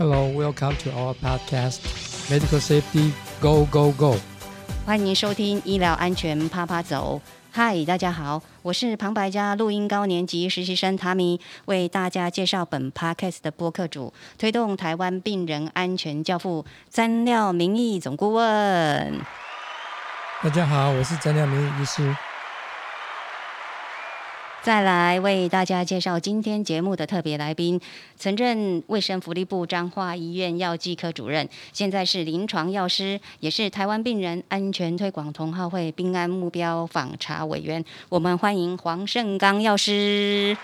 Hello, welcome to our podcast, Medical Safety Go Go Go。欢迎收听医疗安全啪啪走。嗨，大家好，我是旁白家录音高年级实习生塔米，为大家介绍本 podcast 的播客主，推动台湾病人安全教父詹廖明义总顾问。大家好，我是詹廖明义医师。再来为大家介绍今天节目的特别来宾，曾任卫生福利部彰化医院药剂科主任，现在是临床药师，也是台湾病人安全推广同好会病安目标访查委员。我们欢迎黄胜刚药师。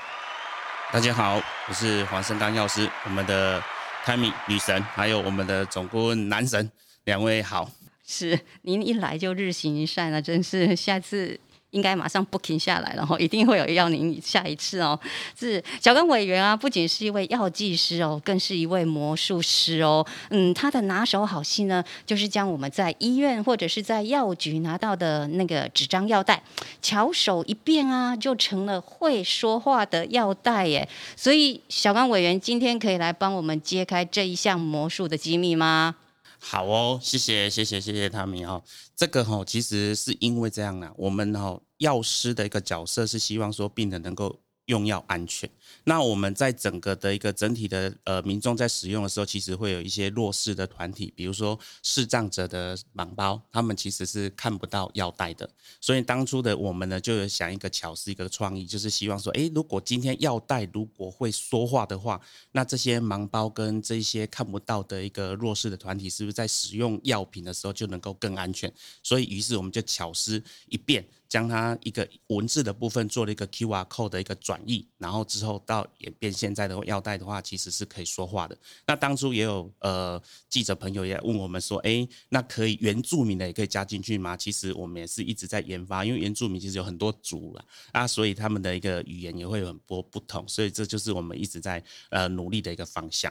大家好，我是黄胜刚药师，我们的 Tammy 女神，还有我们的总顾问男神，两位好。是您一来就日行一善了，真是下次。应该马上 booking 下来，然后一定会有要您下一次哦。是小刚委员啊，不仅是一位药剂师哦，更是一位魔术师哦。嗯，他的拿手好戏呢，就是将我们在医院或者是在药局拿到的那个纸张药袋，巧手一变啊，就成了会说话的药袋耶。所以小刚委员今天可以来帮我们揭开这一项魔术的机密吗？好哦，谢谢谢谢谢谢他们哦。这个哈其实是因为这样啊，我们哈药师的一个角色是希望说病人能够。用药安全，那我们在整个的一个整体的呃民众在使用的时候，其实会有一些弱势的团体，比如说视障者的盲包，他们其实是看不到药袋的。所以当初的我们呢，就有想一个巧思，一个创意，就是希望说，诶，如果今天药袋如果会说话的话，那这些盲包跟这些看不到的一个弱势的团体，是不是在使用药品的时候就能够更安全？所以于是我们就巧思一变。将它一个文字的部分做了一个 Q R code 的一个转译，然后之后到演变现在的腰带的话，其实是可以说话的。那当初也有呃记者朋友也问我们说，哎，那可以原住民的也可以加进去吗？其实我们也是一直在研发，因为原住民其实有很多族了啊，所以他们的一个语言也会有很多不同，所以这就是我们一直在呃努力的一个方向。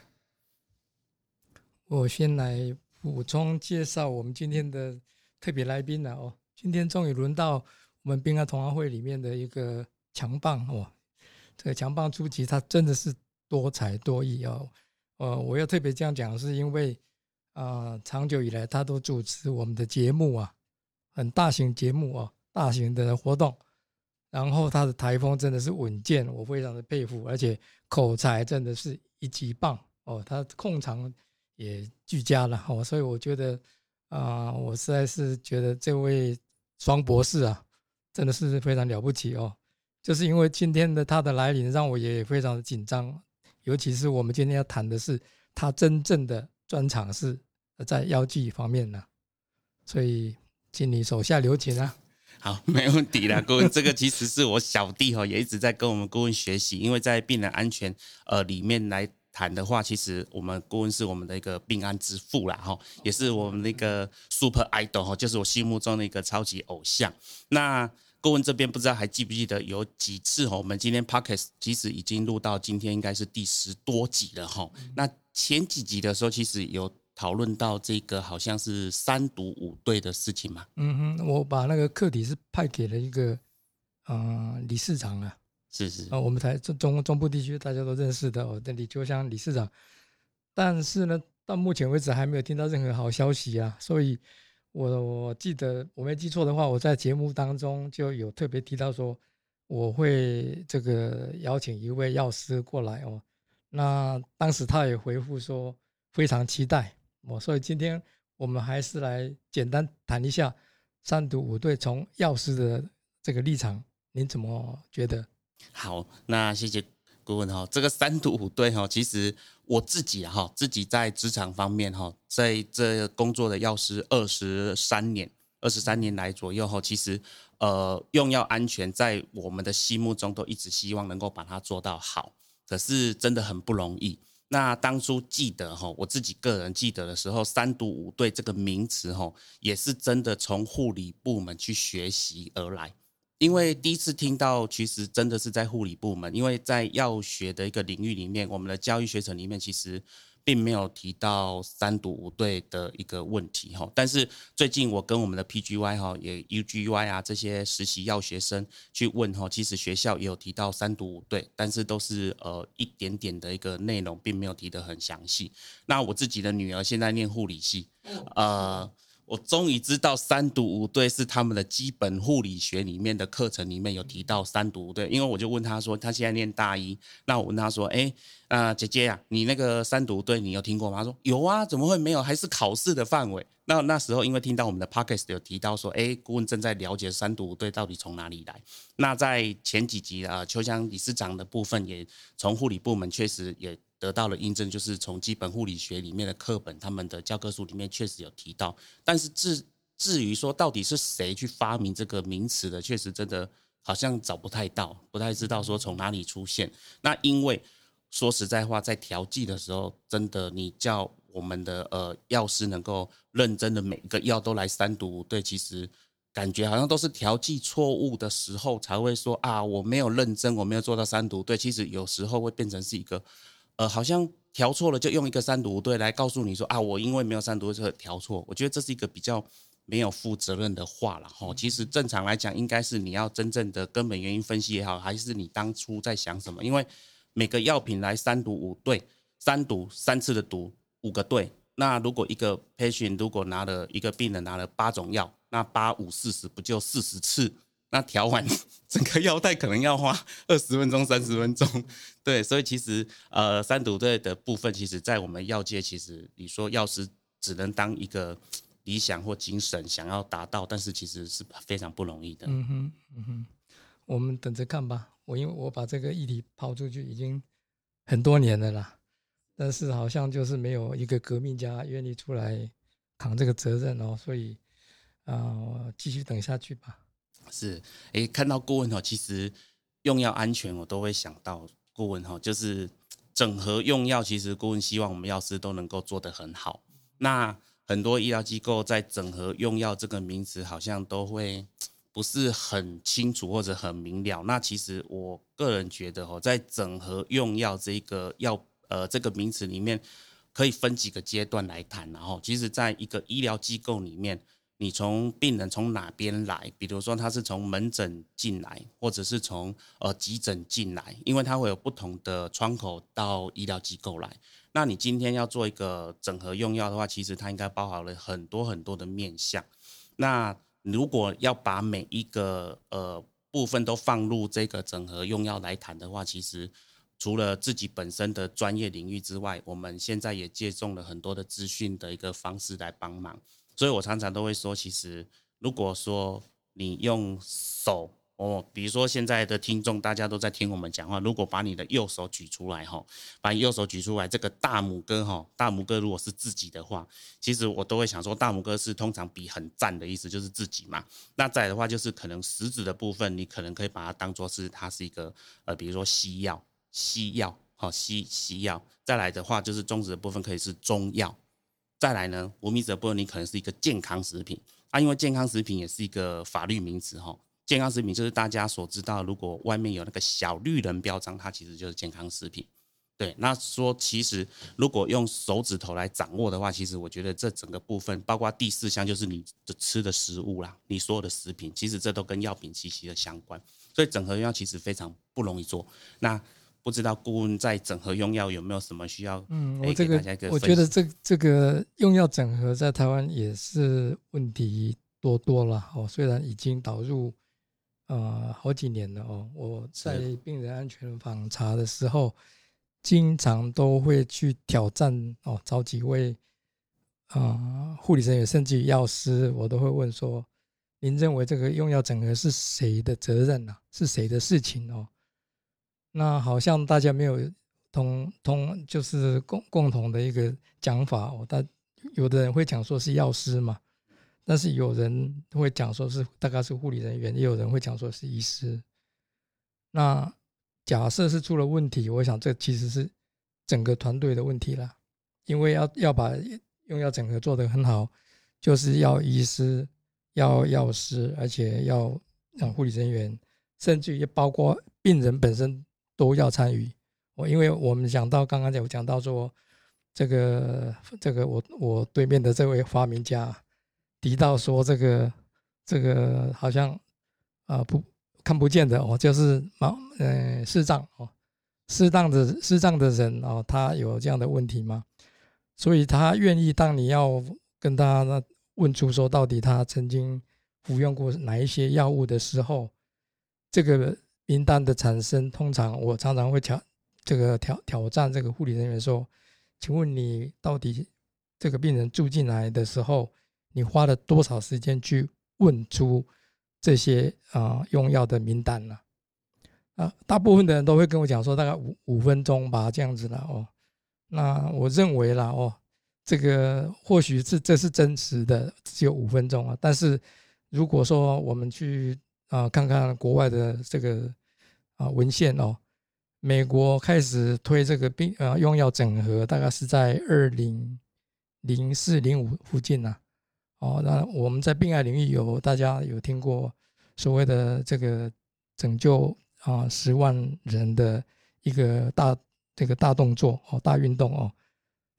我先来补充介绍我们今天的特别来宾了哦，今天终于轮到。我们滨安同行会里面的一个强棒哦，这个强棒出奇，他真的是多才多艺哦。呃，我要特别这样讲，是因为啊，长久以来他都主持我们的节目啊，很大型节目啊，大型的活动，然后他的台风真的是稳健，我非常的佩服，而且口才真的是一级棒哦，他控场也俱佳了哦，所以我觉得啊，我实在是觉得这位双博士啊。真的是非常了不起哦！就是因为今天的他的来临，让我也非常的紧张。尤其是我们今天要谈的是他真正的专长是在药剂方面呢，所以请你手下留情啊。好，没问题啦，顾问。这个其实是我小弟哈，也一直在跟我们顾问学习。因为在病人安全呃里面来谈的话，其实我们顾问是我们的一个病安之父啦，哈，也是我们那个 super idol 哈，就是我心目中的一个超级偶像。那顾问这边不知道还记不记得有几次哈？我们今天 podcast 其实已经录到今天应该是第十多集了哈。那前几集的时候其实有讨论到这个好像是三毒五对的事情嘛。嗯哼，我把那个课题是派给了一个呃理事长啊，是是啊，我们台中中中部地区大家都认识的哦，那李秋香理事长。但是呢，到目前为止还没有听到任何好消息啊，所以。我我记得我没记错的话，我在节目当中就有特别提到说，我会这个邀请一位药师过来哦。那当时他也回复说非常期待哦，所以今天我们还是来简单谈一下三毒五对从药师的这个立场，您怎么觉得？好，那谢谢。顾问哈，这个三毒五对哈，其实我自己哈，自己在职场方面哈，在这工作的药师二十三年，二十三年来左右哈，其实呃，用药安全在我们的心目中都一直希望能够把它做到好，可是真的很不容易。那当初记得哈，我自己个人记得的时候，三毒五对这个名词哈，也是真的从护理部门去学习而来。因为第一次听到，其实真的是在护理部门，因为在药学的一个领域里面，我们的教育学程里面其实并没有提到三读五对的一个问题哈。但是最近我跟我们的 PGY 哈，也 UGY 啊这些实习药学生去问哈，其实学校也有提到三读五对，但是都是呃一点点的一个内容，并没有提得很详细。那我自己的女儿现在念护理系，呃。我终于知道三读五对是他们的基本护理学里面的课程里面有提到三读五对，因为我就问他说，他现在念大一，那我问他说，哎，啊姐姐呀，你那个三读对你有听过吗？他说有啊，怎么会没有？还是考试的范围。那那时候因为听到我们的 podcast 有提到说，哎，顾问正在了解三读五对到底从哪里来。那在前几集啊，秋香理事长的部分也从护理部门确实也。得到了印证，就是从基本护理学里面的课本，他们的教科书里面确实有提到。但是至至于说到底是谁去发明这个名词的，确实真的好像找不太到，不太知道说从哪里出现。那因为说实在话，在调剂的时候，真的你叫我们的呃药师能够认真的每一个药都来三读，对，其实感觉好像都是调剂错误的时候才会说啊，我没有认真，我没有做到三读，对，其实有时候会变成是一个。呃，好像调错了，就用一个三读对来告诉你说啊，我因为没有三读对调错。我觉得这是一个比较没有负责任的话了哈。其实正常来讲，应该是你要真正的根本原因分析也好，还是你当初在想什么？因为每个药品来三读五对，三读三次的读五个对。那如果一个 patient 如果拿了一个病人拿了八种药，那八五四十不就四十次？那调完整个药袋可能要花二十分钟、三十分钟，对，所以其实呃，三毒队的部分，其实在我们药界，其实你说药师只能当一个理想或精神想要达到，但是其实是非常不容易的。嗯哼，嗯哼，我们等着看吧。我因为我把这个议题抛出去已经很多年了啦，但是好像就是没有一个革命家愿意出来扛这个责任哦，所以啊，我继续等下去吧。是，诶，看到顾问哈，其实用药安全我都会想到顾问哈，就是整合用药，其实顾问希望我们药师都能够做得很好。那很多医疗机构在整合用药这个名词，好像都会不是很清楚或者很明了。那其实我个人觉得哈，在整合用药这个药呃这个名词里面，可以分几个阶段来谈。然后，其实在一个医疗机构里面。你从病人从哪边来？比如说他是从门诊进来，或者是从呃急诊进来，因为他会有不同的窗口到医疗机构来。那你今天要做一个整合用药的话，其实它应该包含了很多很多的面向。那如果要把每一个呃部分都放入这个整合用药来谈的话，其实除了自己本身的专业领域之外，我们现在也借重了很多的资讯的一个方式来帮忙。所以我常常都会说，其实如果说你用手哦，比如说现在的听众大家都在听我们讲话，如果把你的右手举出来哈，把你右手举出来，这个大拇哥哈，大拇哥如果是自己的话，其实我都会想说，大拇哥是通常比很赞的意思，就是自己嘛。那再的话就是可能食指的部分，你可能可以把它当做是它是一个呃，比如说西药，西药好西西药。再来的话就是中指的部分可以是中药。再来呢，无名指部分你可能是一个健康食品啊，因为健康食品也是一个法律名词哈。健康食品就是大家所知道，如果外面有那个小绿人标章，它其实就是健康食品。对，那说其实如果用手指头来掌握的话，其实我觉得这整个部分，包括第四项就是你的吃的食物啦，你所有的食品，其实这都跟药品息息的相关。所以整合用药其实非常不容易做。那不知道顾问在整合用药有没有什么需要？嗯，我这个我觉得这这个用药整合在台湾也是问题多多了哦。虽然已经导入呃好几年了哦，我在病人安全访查的时候，经常都会去挑战哦，找几位啊护理人员甚至于药师，我都会问说：您认为这个用药整合是谁的责任呢？是谁的事情哦？那好像大家没有同同就是共共同的一个讲法哦，但有的人会讲说是药师嘛，但是有人会讲说是大概是护理人员，也有人会讲说是医师。那假设是出了问题，我想这其实是整个团队的问题了，因为要要把用药整合做得很好，就是要医师、要药师，而且要让护理人员，甚至于包括病人本身。都要参与，我因为我们讲到刚刚有讲到说，这个这个我我对面的这位发明家提到说，这个这个好像啊不看不见的哦，就是盲呃视障哦，视障的视障的人哦，他有这样的问题吗？所以他愿意当你要跟他问出说到底他曾经服用过哪一些药物的时候，这个名单的产生，通常我常常会挑这个挑挑战这个护理人员说。请问你到底这个病人住进来的时候，你花了多少时间去问出这些啊用药的名单呢？啊，大部分的人都会跟我讲说，大概五五分钟吧，这样子的哦。那我认为啦哦，这个或许是这是真实的，只有五分钟啊。但是如果说我们去啊看看国外的这个啊文献哦。美国开始推这个病啊用药整合，大概是在二零零四零五附近呐。哦，那我们在病癌领域有大家有听过所谓的这个拯救啊十万人的一个大这个大动作哦大运动哦，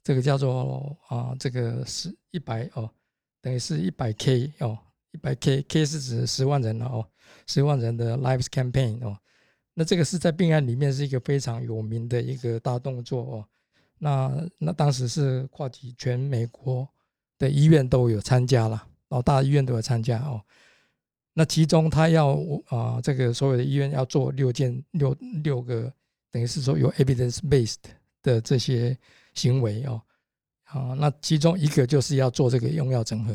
这个叫做啊这个是一百哦等于是一百 K 哦一百 K K 是指十万人哦十万人的 Lives Campaign 哦。那这个是在病案里面是一个非常有名的一个大动作哦。那那当时是跨几全美国的医院都有参加了，哦，大医院都有参加哦。那其中他要啊，这个所有的医院要做六件六六个，等于是说有 evidence based 的这些行为哦。啊，那其中一个就是要做这个用药整合。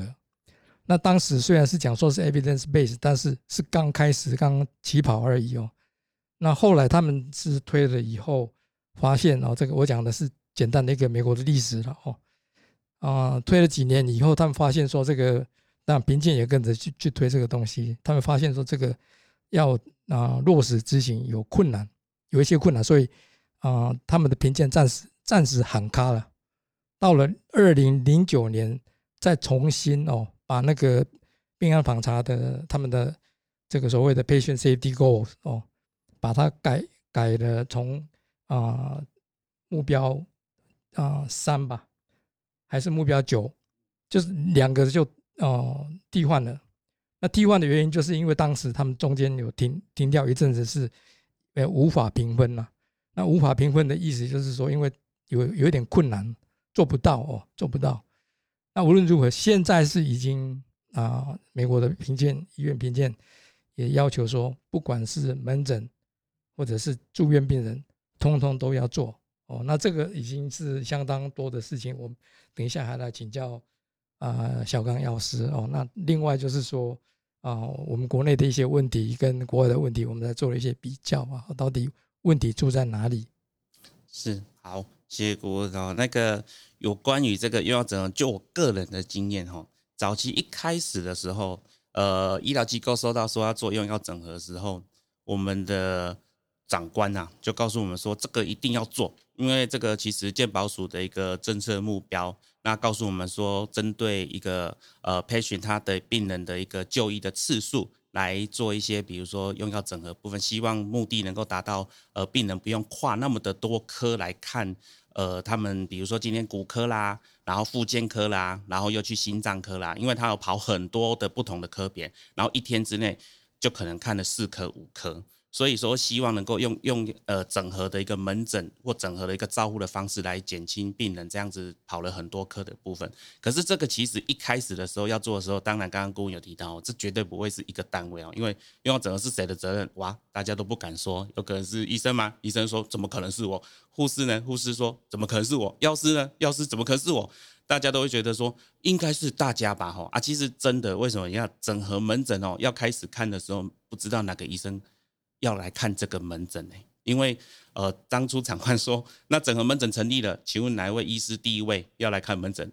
那当时虽然是讲说是 evidence base，但是是刚开始刚起跑而已哦。那后来他们是推了以后，发现哦，这个我讲的是简单的一个美国的历史了哦，啊，推了几年以后，他们发现说这个，那贫贱也跟着去去推这个东西，他们发现说这个要啊落实执行有困难，有一些困难，所以啊，他们的贫贱暂时暂时喊卡了。到了二零零九年，再重新哦，把那个病案访查的他们的这个所谓的 patient safety goals 哦。把它改改了，从啊目标啊三吧，还是目标九，就是两个就哦替换了。那替换的原因，就是因为当时他们中间有停停掉一阵子，是呃无法评分了。那无法评分的意思就是说，因为有有一点困难，做不到哦，做不到。那无论如何，现在是已经啊，美国的评鉴医院评鉴也要求说，不管是门诊。或者是住院病人，通通都要做哦。那这个已经是相当多的事情。我们等一下还来请教啊，小刚药师哦。那另外就是说啊，我们国内的一些问题跟国外的问题，我们在做了一些比较啊，到底问题出在哪里？是好，谢谢郭导。那个有关于这个用药整合，就我个人的经验哈，早期一开始的时候，呃，医疗机构收到说要做用药整合的时候，我们的长官呐，就告诉我们说，这个一定要做，因为这个其实健保署的一个政策目标，那告诉我们说，针对一个呃 patient 他的病人的一个就医的次数来做一些，比如说用药整合部分，希望目的能够达到呃病人不用跨那么的多科来看，呃他们比如说今天骨科啦，然后复健科啦，然后又去心脏科啦，因为他要跑很多的不同的科别，然后一天之内就可能看了四科五科。所以说，希望能够用用呃整合的一个门诊或整合的一个照护的方式来减轻病人这样子跑了很多科的部分。可是这个其实一开始的时候要做的时候，当然刚刚顾问有提到，这绝对不会是一个单位哦，因为用整合是谁的责任？哇，大家都不敢说，有可能是医生吗？医生说怎么可能是我？护士呢？护士说怎么可能是我？药师呢？药师怎么可能是我？大家都会觉得说应该是大家吧？哈啊，其实真的为什么要整合门诊哦？要开始看的时候，不知道哪个医生。要来看这个门诊呢？因为呃，当初长官说，那整合门诊成立了，请问哪一位医师第一位要来看门诊？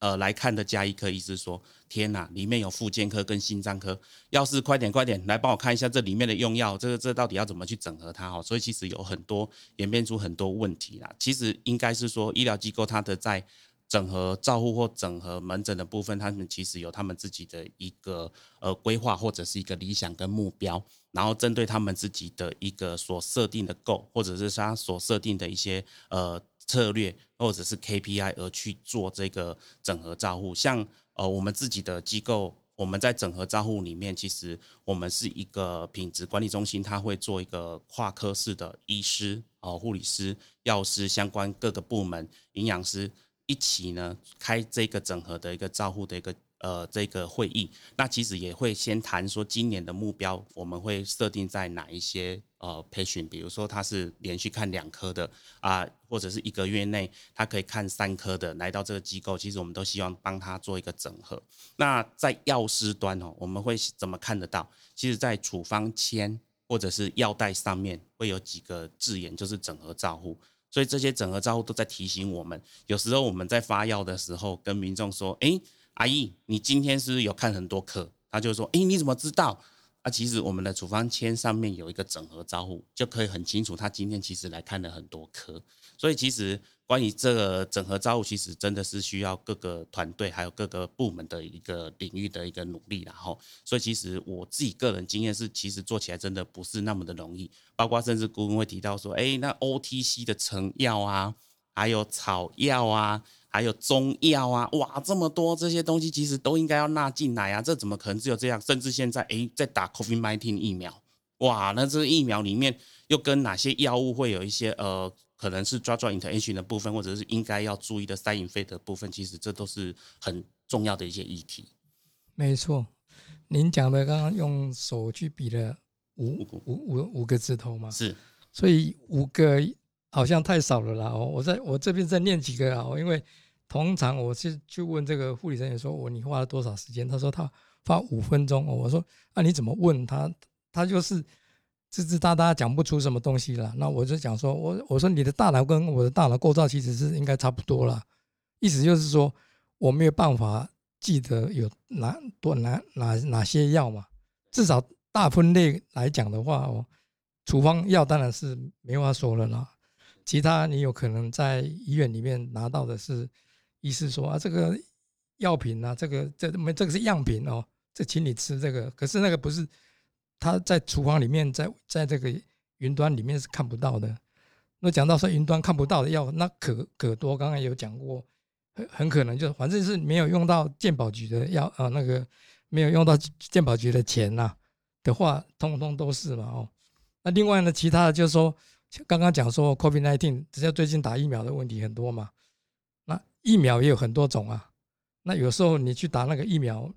呃，来看的加医科医师说：天哪，里面有复健科跟心脏科，要是快点快点来帮我看一下这里面的用药，这个这到底要怎么去整合它？哈，所以其实有很多演变出很多问题啦。其实应该是说，医疗机构它的在整合照护或整合门诊的部分，他们其实有他们自己的一个呃规划或者是一个理想跟目标。然后针对他们自己的一个所设定的 GO 或者是他所设定的一些呃策略或者是 KPI 而去做这个整合照护。像呃我们自己的机构，我们在整合照护里面，其实我们是一个品质管理中心，它会做一个跨科室的医师、哦护理师、药师相关各个部门、营养师一起呢开这个整合的一个照护的一个。呃，这个会议，那其实也会先谈说今年的目标，我们会设定在哪一些呃培训，比如说他是连续看两科的啊，或者是一个月内他可以看三科的，来到这个机构，其实我们都希望帮他做一个整合。那在药师端哦，我们会怎么看得到？其实，在处方签或者是药袋上面会有几个字眼，就是整合照护，所以这些整合照护都在提醒我们，有时候我们在发药的时候跟民众说，哎。阿姨，你今天是不是有看很多课？他就说：“哎，你怎么知道？”啊，其实我们的处方签上面有一个整合招呼，就可以很清楚他今天其实来看了很多科。所以其实关于这个整合招呼，其实真的是需要各个团队还有各个部门的一个领域的一个努力。然后，所以其实我自己个人经验是，其实做起来真的不是那么的容易。包括甚至顾问会提到说：“哎，那 OTC 的成药啊，还有草药啊。”还有中药啊，哇，这么多这些东西其实都应该要纳进来啊，这怎么可能只有这样？甚至现在诶，在打 COVID-19 疫苗，哇，那这个疫苗里面又跟哪些药物会有一些呃，可能是抓抓 interaction 的部分，或者是应该要注意的 side effect 的部分，其实这都是很重要的一些议题。没错，您讲的刚刚用手去比了五五五五个指头嘛，是，所以五个好像太少了啦。哦，我在我这边再念几个啊，因为。通常我是去问这个护理人员说：“我你花了多少时间？”他说他花五分钟。我说：“那你怎么问他？他就是吱吱哒哒讲不出什么东西了。”那我就讲说：“我我说你的大脑跟我的大脑构造其实是应该差不多了，意思就是说我没有办法记得有哪多哪哪哪些药嘛。至少大分类来讲的话，哦，处方药当然是没话说了啦。其他你有可能在医院里面拿到的是。”医师说啊，这个药品啊，这个这没这个是样品哦，这请你吃这个。可是那个不是他在厨房里面，在在这个云端里面是看不到的。那讲到说云端看不到的药，那可可多。刚刚有讲过，很很可能就反正是没有用到健保局的药啊，那个没有用到健保局的钱呐的话，通通都是嘛哦。那另外呢，其他的就是说，刚刚讲说 COVID-19，只要最近打疫苗的问题很多嘛。那疫苗也有很多种啊，那有时候你去打那个疫苗，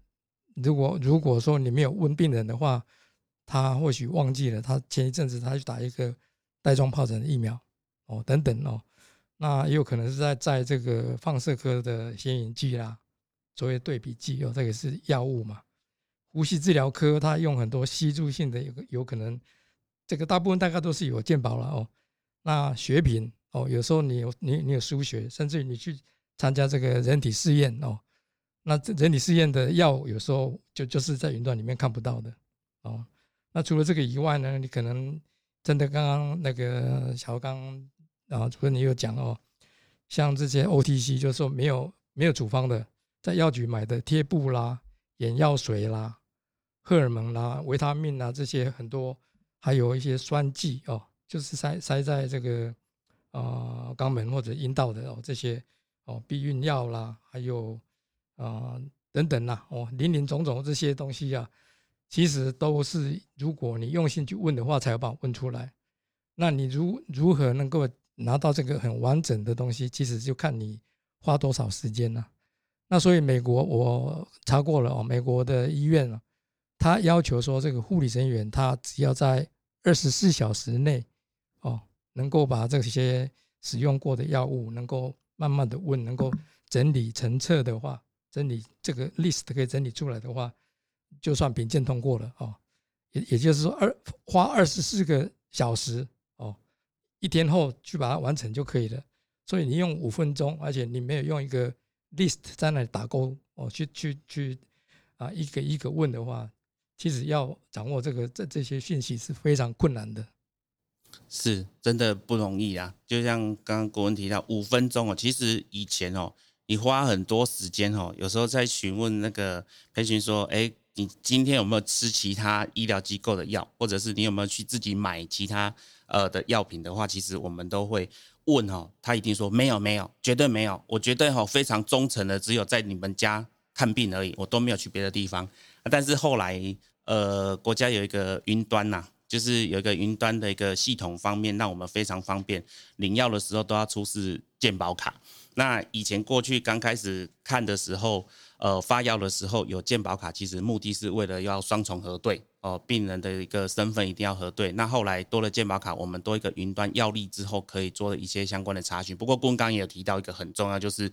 如果如果说你没有问病人的话，他或许忘记了，他前一阵子他去打一个带状疱疹的疫苗哦，等等哦，那也有可能是在在这个放射科的显影剂啦，作为对比剂哦，这个是药物嘛，呼吸治疗科他用很多吸入性的，有有可能这个大部分大概都是有健保了哦，那血品哦，有时候你有你你有输血，甚至于你去。参加这个人体试验哦，那这人体试验的药有时候就就是在云端里面看不到的哦。那除了这个以外呢，你可能真的刚刚那个小刚啊主任你有讲哦，像这些 OTC 就是说没有没有处方的，在药局买的贴布啦、眼药水啦、荷尔蒙啦、维他命啦这些很多，还有一些栓剂哦，就是塞塞在这个啊肛门或者阴道的哦这些。哦，避孕药啦，还有啊等等啦，哦，林林总总这些东西啊，其实都是如果你用心去问的话，才有办法问出来。那你如如何能够拿到这个很完整的东西，其实就看你花多少时间了。那所以美国我查过了哦，美国的医院啊，他要求说这个护理人员他只要在二十四小时内哦，能够把这些使用过的药物能够。慢慢的问，能够整理成册的话，整理这个 list 可以整理出来的话，就算评鉴通过了哦。也也就是说，二花二十四个小时哦，一天后去把它完成就可以了。所以你用五分钟，而且你没有用一个 list 在那里打勾哦，去去去啊，一个一个问的话，其实要掌握这个这这些讯息是非常困难的。是真的不容易啊！就像刚刚国文提到五分钟哦，其实以前哦，你花很多时间哦，有时候在询问那个培训说，哎，你今天有没有吃其他医疗机构的药，或者是你有没有去自己买其他呃的药品的话，其实我们都会问哈，他一定说没有没有，绝对没有，我绝对哈非常忠诚的，只有在你们家看病而已，我都没有去别的地方。但是后来呃，国家有一个云端呐。就是有一个云端的一个系统方面，让我们非常方便领药的时候都要出示健保卡。那以前过去刚开始看的时候，呃，发药的时候有健保卡，其实目的是为了要双重核对哦，病人的一个身份一定要核对。那后来多了健保卡，我们多一个云端药力之后，可以做一些相关的查询。不过顾刚也有提到一个很重要，就是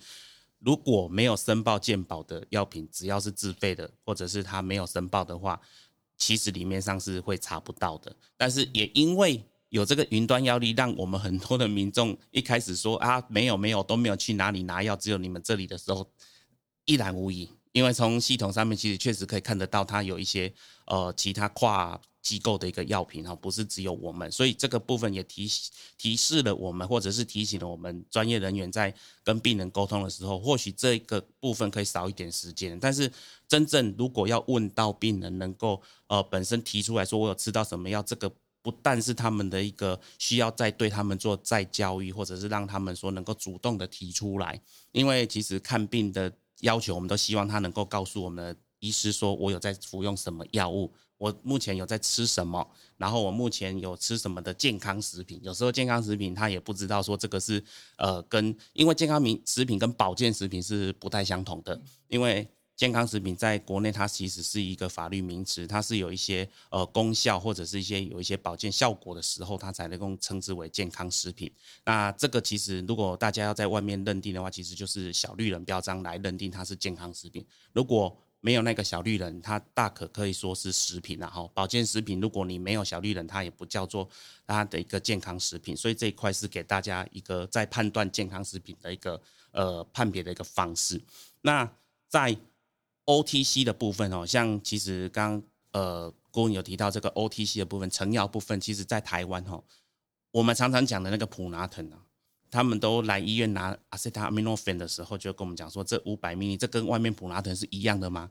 如果没有申报健保的药品，只要是自费的，或者是他没有申报的话。其实里面上是会查不到的，但是也因为有这个云端药力，让我们很多的民众一开始说啊没有没有都没有去哪里拿药，只有你们这里的时候一览无遗。因为从系统上面其实确实可以看得到，它有一些呃其他跨机构的一个药品哈，不是只有我们，所以这个部分也提提示了我们，或者是提醒了我们专业人员在跟病人沟通的时候，或许这个部分可以少一点时间。但是真正如果要问到病人能够呃本身提出来说我有吃到什么药，这个不但是他们的一个需要再对他们做再教育，或者是让他们说能够主动的提出来，因为其实看病的。要求我们都希望他能够告诉我们的医师说，我有在服用什么药物，我目前有在吃什么，然后我目前有吃什么的健康食品。有时候健康食品他也不知道说这个是呃跟，因为健康名食品跟保健食品是不太相同的，因为。健康食品在国内，它其实是一个法律名词，它是有一些呃功效或者是一些有一些保健效果的时候，它才能够称之为健康食品。那这个其实如果大家要在外面认定的话，其实就是小绿人标章来认定它是健康食品。如果没有那个小绿人，它大可可以说是食品然后保健食品，如果你没有小绿人，它也不叫做它的一个健康食品。所以这一块是给大家一个在判断健康食品的一个呃判别的一个方式。那在 OTC 的部分哦，像其实刚呃郭文有提到这个 OTC 的部分，成药部分，其实在台湾哈，我们常常讲的那个普拿疼啊，他们都来医院拿阿塞塔米诺芬的时候，就跟我们讲说，这五百 ml 这跟外面普拿疼是一样的吗？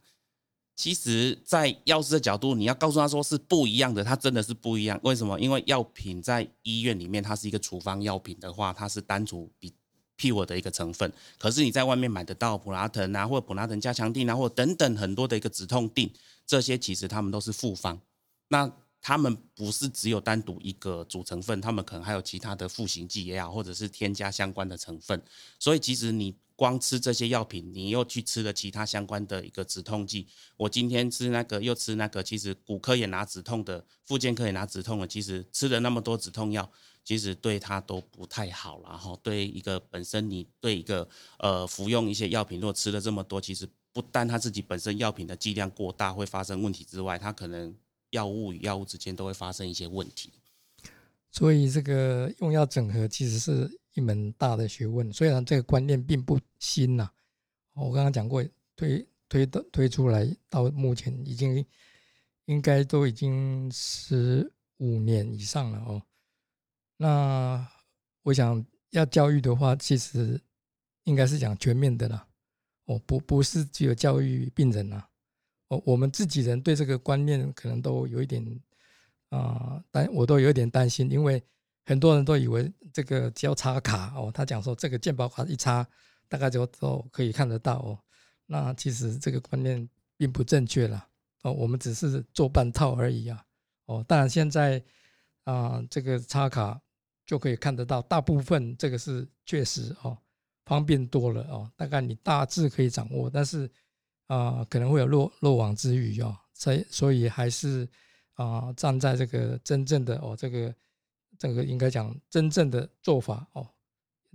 其实，在药师的角度，你要告诉他说是不一样的，它真的是不一样。为什么？因为药品在医院里面，它是一个处方药品的话，它是单独比。P 我的一个成分，可是你在外面买得到普拉腾啊，或者普拉腾加强定啊，或等等很多的一个止痛定，这些其实他们都是复方，那他们不是只有单独一个主成分，他们可能还有其他的复形剂也好，或者是添加相关的成分，所以其实你光吃这些药品，你又去吃了其他相关的一个止痛剂，我今天吃那个又吃那个，其实骨科也拿止痛的，附件科也拿止痛的，其实吃了那么多止痛药。其实对他都不太好，然后对一个本身你对一个呃服用一些药品，如果吃了这么多，其实不但他自己本身药品的剂量过大会发生问题之外，他可能药物与药物之间都会发生一些问题。所以这个用药整合其实是一门大的学问，虽然这个观念并不新呐。我刚刚讲过，推推的推出来到目前已经应该都已经十五年以上了哦。那我想要教育的话，其实应该是讲全面的啦。哦，不不是只有教育病人呐。哦，我们自己人对这个观念可能都有一点啊，担我都有一点担心，因为很多人都以为这个只要插卡哦，他讲说这个健保卡一插，大概就都可以看得到哦。那其实这个观念并不正确了。哦，我们只是做半套而已啊。哦，当然现在。啊，这个插卡就可以看得到，大部分这个是确实哦，方便多了哦。大概你大致可以掌握，但是啊，可能会有漏漏网之鱼哦。所以，所以还是啊，站在这个真正的哦，这个这个应该讲真正的做法哦，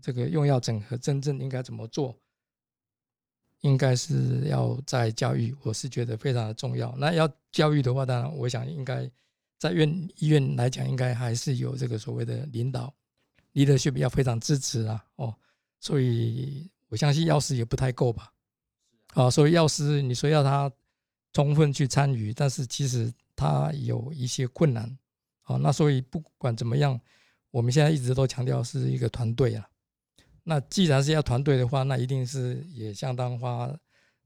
这个用药整合真正应该怎么做，应该是要在教育，我是觉得非常的重要。那要教育的话，当然我想应该。在院医院来讲，应该还是有这个所谓的领导，leadership 要非常支持啊，哦，所以我相信药师也不太够吧，啊，所以药师你说要他充分去参与，但是其实他有一些困难，啊，那所以不管怎么样，我们现在一直都强调是一个团队啊，那既然是要团队的话，那一定是也相当花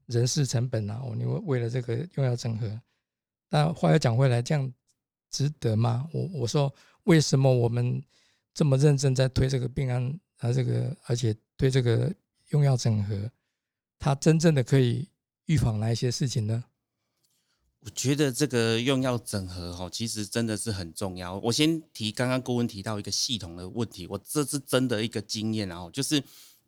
人事成本啊，哦，你为为了这个用药整合，但话又讲回来，这样值得吗？我我说为什么我们这么认真在推这个病安啊，这个而且推这个用药整合，它真正的可以预防哪一些事情呢？我觉得这个用药整合哈，其实真的是很重要。我先提刚刚顾问提到一个系统的问题，我这是真的一个经验，然后就是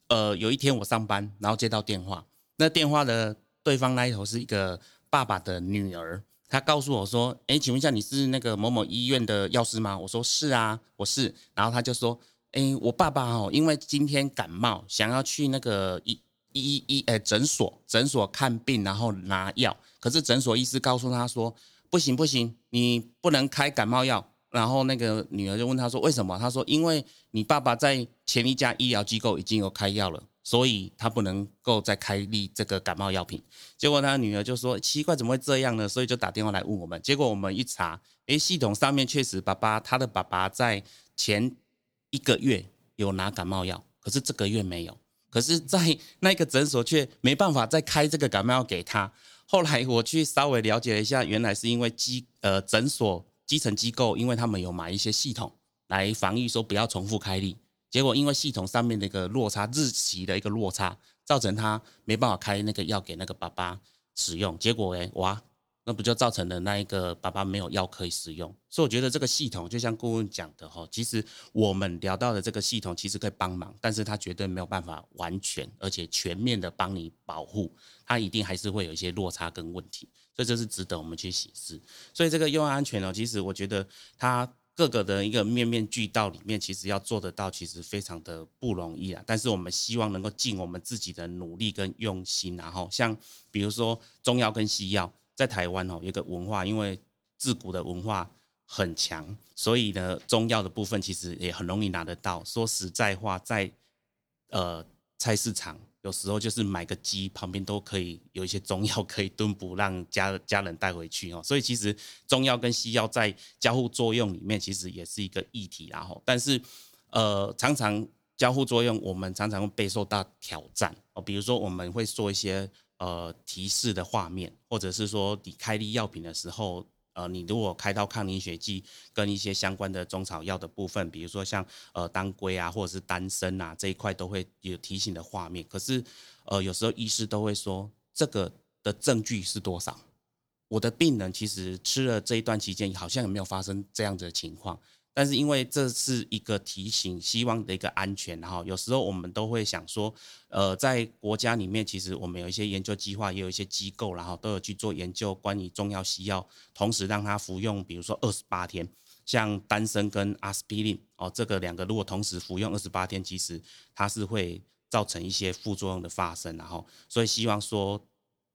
呃有一天我上班，然后接到电话，那电话的对方那一头是一个爸爸的女儿，他告诉我说：“哎，请问一下你是那个某某医院的药师吗？”我说：“是啊，我是。”然后他就说：“哎，我爸爸哦，因为今天感冒，想要去那个医。”医医诶，诊所诊所看病，然后拿药。可是诊所医师告诉他说：“不行不行，你不能开感冒药。”然后那个女儿就问他说：“为什么？”他说：“因为你爸爸在前一家医疗机构已经有开药了，所以他不能够再开立这个感冒药品。”结果他女儿就说：“奇怪，怎么会这样呢？”所以就打电话来问我们。结果我们一查，诶，系统上面确实爸爸他的爸爸在前一个月有拿感冒药，可是这个月没有。可是，在那个诊所却没办法再开这个感冒药给他。后来我去稍微了解了一下，原来是因为基呃诊所基层机构，因为他们有买一些系统来防御，说不要重复开立。结果因为系统上面的一个落差日期的一个落差，造成他没办法开那个药给那个爸爸使用。结果哎哇！那不就造成了那一个爸爸没有药可以使用，所以我觉得这个系统就像顾问讲的哈，其实我们聊到的这个系统其实可以帮忙，但是它绝对没有办法完全而且全面的帮你保护，它一定还是会有一些落差跟问题，所以这是值得我们去显示。所以这个用药安全呢，其实我觉得它各个的一个面面俱到里面，其实要做得到，其实非常的不容易啊。但是我们希望能够尽我们自己的努力跟用心，然后像比如说中药跟西药。在台湾哦，有个文化，因为自古的文化很强，所以呢，中药的部分其实也很容易拿得到。说实在话，在呃菜市场，有时候就是买个鸡，旁边都可以有一些中药可以炖补，让家家人带回去哦。所以其实中药跟西药在交互作用里面，其实也是一个议题。然后，但是呃，常常交互作用，我们常常会备受到挑战哦。比如说，我们会做一些。呃，提示的画面，或者是说你开立药品的时候，呃，你如果开到抗凝血剂跟一些相关的中草药的部分，比如说像呃当归啊，或者是丹参啊这一块，都会有提醒的画面。可是，呃，有时候医师都会说，这个的证据是多少？我的病人其实吃了这一段期间，好像也没有发生这样子的情况。但是因为这是一个提醒，希望的一个安全，然后有时候我们都会想说，呃，在国家里面，其实我们有一些研究计划，也有一些机构，然后都有去做研究，关于中药、西药，同时让他服用，比如说二十八天，像丹参跟阿司匹林，哦，这个两个如果同时服用二十八天，其实它是会造成一些副作用的发生，然后所以希望说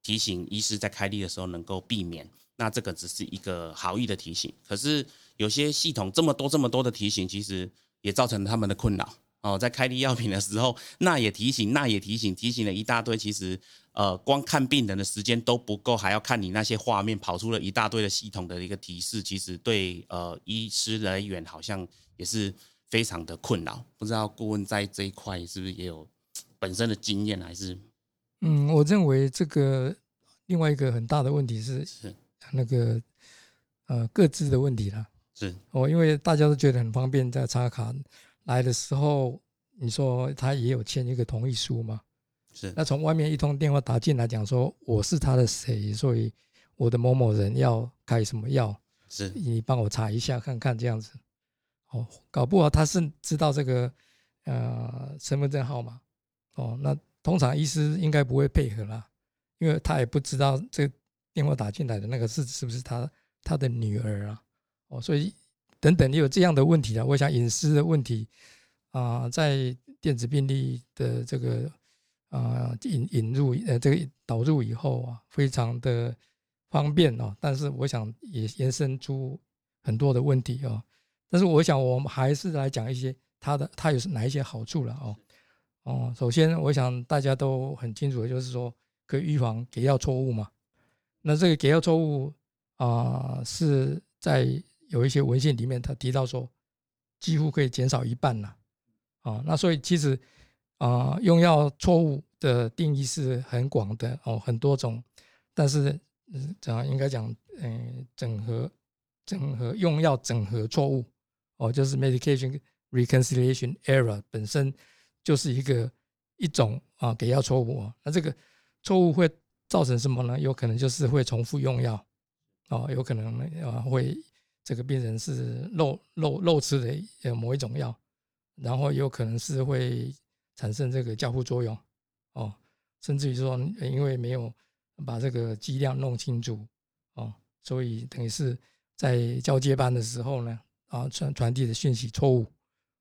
提醒医师在开立的时候能够避免。那这个只是一个好意的提醒，可是有些系统这么多这么多的提醒，其实也造成了他们的困扰哦。在开立药品的时候，那也提醒，那也提醒，提醒了一大堆。其实，呃，光看病人的时间都不够，还要看你那些画面跑出了一大堆的系统的一个提示，其实对呃医师人员好像也是非常的困扰。不知道顾问在这一块是不是也有本身的经验，还是？嗯，我认为这个另外一个很大的问题是是。那个呃，各自的问题啦，是哦，因为大家都觉得很方便，在插卡来的时候，你说他也有签一个同意书嘛？是。那从外面一通电话打进来讲说，我是他的谁，所以我的某某人要开什么药，是你帮我查一下看看这样子。哦，搞不好他是知道这个呃身份证号码，哦，那通常医师应该不会配合啦，因为他也不知道这。电话打进来的那个是是不是他他的女儿啊？哦，所以等等，你有这样的问题啊？我想隐私的问题啊，在电子病历的这个啊引引入呃这个导入以后啊，非常的方便哦。但是我想也延伸出很多的问题哦。但是我想我们还是来讲一些它的它有哪一些好处了哦。哦，首先我想大家都很清楚的就是说，可以预防给药错误嘛。那这个给药错误啊，是在有一些文献里面，他提到说，几乎可以减少一半了啊。那所以其实啊，用药错误的定义是很广的哦，很多种，但是嗯，怎样应该讲，嗯，整合整合用药整合错误哦，就是 medication reconciliation error 本身就是一个一种啊给药错误哦，那这个错误会造成什么呢？有可能就是会重复用药哦，有可能啊会这个病人是漏漏漏吃的呃某一种药，然后有可能是会产生这个交互作用。哦，甚至于说，因为没有把这个剂量弄清楚，哦，所以等于是在交接班的时候呢，啊传传递的讯息错误，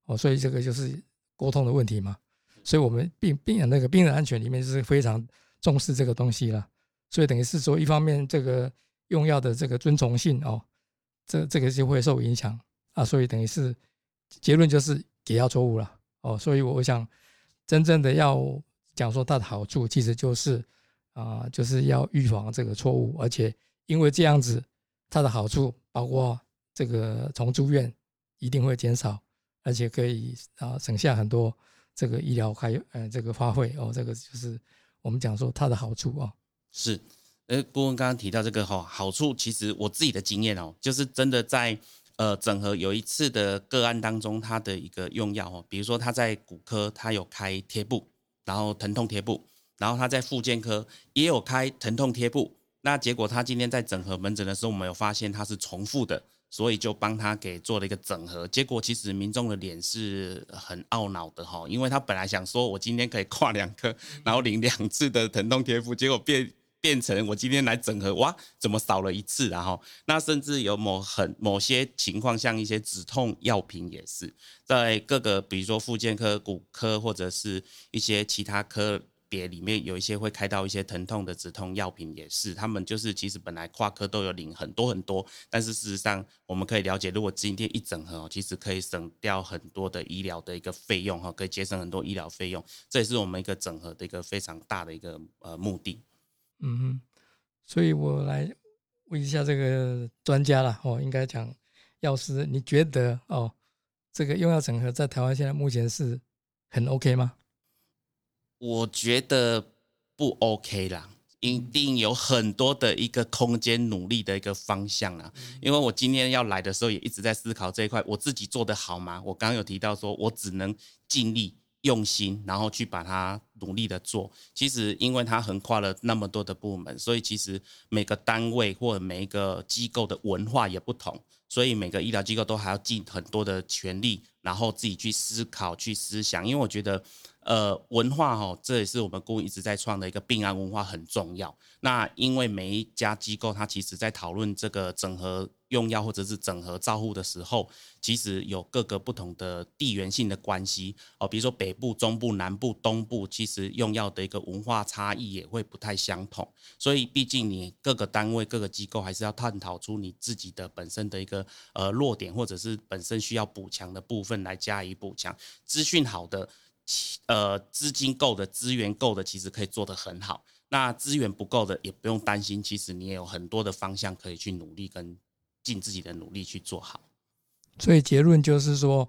哦，所以这个就是沟通的问题嘛。所以我们病病人那个病人安全里面是非常重视这个东西了。所以等于是说，一方面这个用药的这个遵从性哦，这这个就会受影响啊。所以等于是结论就是给药错误了哦。所以我想真正的要。讲说它的好处，其实就是啊，就是要预防这个错误，而且因为这样子，它的好处包括这个从住院一定会减少，而且可以啊省下很多这个医疗还有呃这个花费哦，这个就是我们讲说它的好处啊。是，呃，顾问刚刚提到这个哈好处，其实我自己的经验哦，就是真的在呃整合有一次的个案当中，它的一个用药哦，比如说他在骨科他有开贴布。然后疼痛贴布，然后他在复健科也有开疼痛贴布，那结果他今天在整合门诊的时候，我们有发现他是重复的，所以就帮他给做了一个整合。结果其实民众的脸是很懊恼的哈，因为他本来想说我今天可以跨两颗，然后领两次的疼痛贴敷，结果变。变成我今天来整合，哇，怎么少了一次？然后，那甚至有某很某些情况，像一些止痛药品也是，在各个比如说复健科、骨科或者是一些其他科别里面，有一些会开到一些疼痛的止痛药品也是。他们就是其实本来跨科都有领很多很多，但是事实上我们可以了解，如果今天一整合，其实可以省掉很多的医疗的一个费用哈，可以节省很多医疗费用，这也是我们一个整合的一个非常大的一个呃目的。嗯哼，所以我来问一下这个专家了哦，应该讲药师，你觉得哦，这个用药整合在台湾现在目前是很 OK 吗？我觉得不 OK 啦，一定有很多的一个空间努力的一个方向啦。因为我今天要来的时候也一直在思考这一块，我自己做的好吗？我刚刚有提到说我只能尽力。用心，然后去把它努力的做。其实，因为它横跨了那么多的部门，所以其实每个单位或者每一个机构的文化也不同，所以每个医疗机构都还要尽很多的全力，然后自己去思考、去思想。因为我觉得，呃，文化哈，这也是我们公一直在创的一个病案文化很重要。那因为每一家机构，它其实在讨论这个整合。用药或者是整合照护的时候，其实有各个不同的地缘性的关系哦，比如说北部、中部、南部、东部，其实用药的一个文化差异也会不太相同。所以，毕竟你各个单位、各个机构还是要探讨出你自己的本身的一个呃弱点，或者是本身需要补强的部分来加以补强。资讯好的，呃，资金够的，资源够的，其实可以做得很好。那资源不够的，也不用担心，其实你也有很多的方向可以去努力跟。尽自己的努力去做好，所以结论就是说，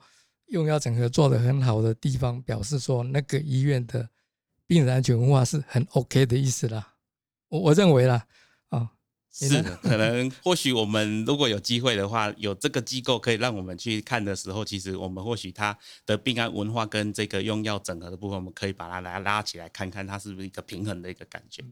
用药整合做的很好的地方，表示说那个医院的病人安全文化是很 OK 的意思啦。我我认为啦，啊，是可能或许我们如果有机会的话，有这个机构可以让我们去看的时候，其实我们或许他的病案文化跟这个用药整合的部分，我们可以把它来拉起来，看看它是不是一个平衡的一个感觉。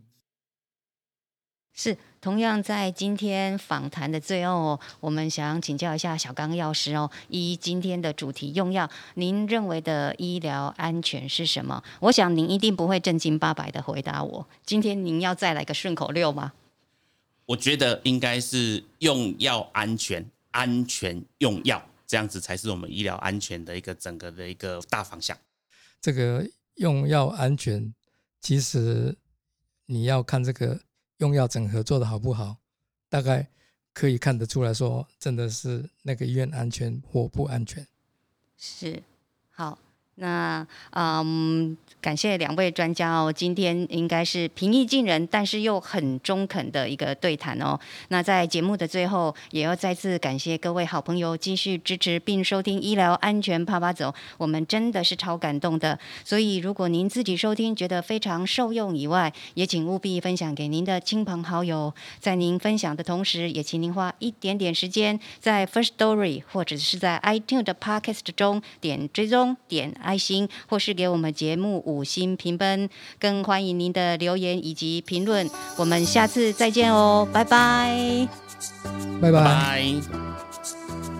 是，同样在今天访谈的最后，我们想请教一下小刚药师哦，依今天的主题用药，您认为的医疗安全是什么？我想您一定不会正经八百的回答我。今天您要再来个顺口溜吗？我觉得应该是用药安全，安全用药，这样子才是我们医疗安全的一个整个的一个大方向。这个用药安全，其实你要看这个。用药整合做的好不好，大概可以看得出来说，真的是那个医院安全或不安全。是，好，那嗯，感谢两位专家哦，今天应该是平易近人，但是又很中肯的一个对谈哦。那在节目的最后，也要再次感谢各位好朋友继续支持并收听医疗安全啪啪走，我们真的是超感动的。所以如果您自己收听觉得非常受用以外，也请务必分享给您的亲朋好友。在您分享的同时，也请您花一点点时间在 First Story 或者是在 iTunes 的 Podcast 中点追踪点。爱心，或是给我们节目五星评分，更欢迎您的留言以及评论。我们下次再见哦，拜拜，拜拜。拜。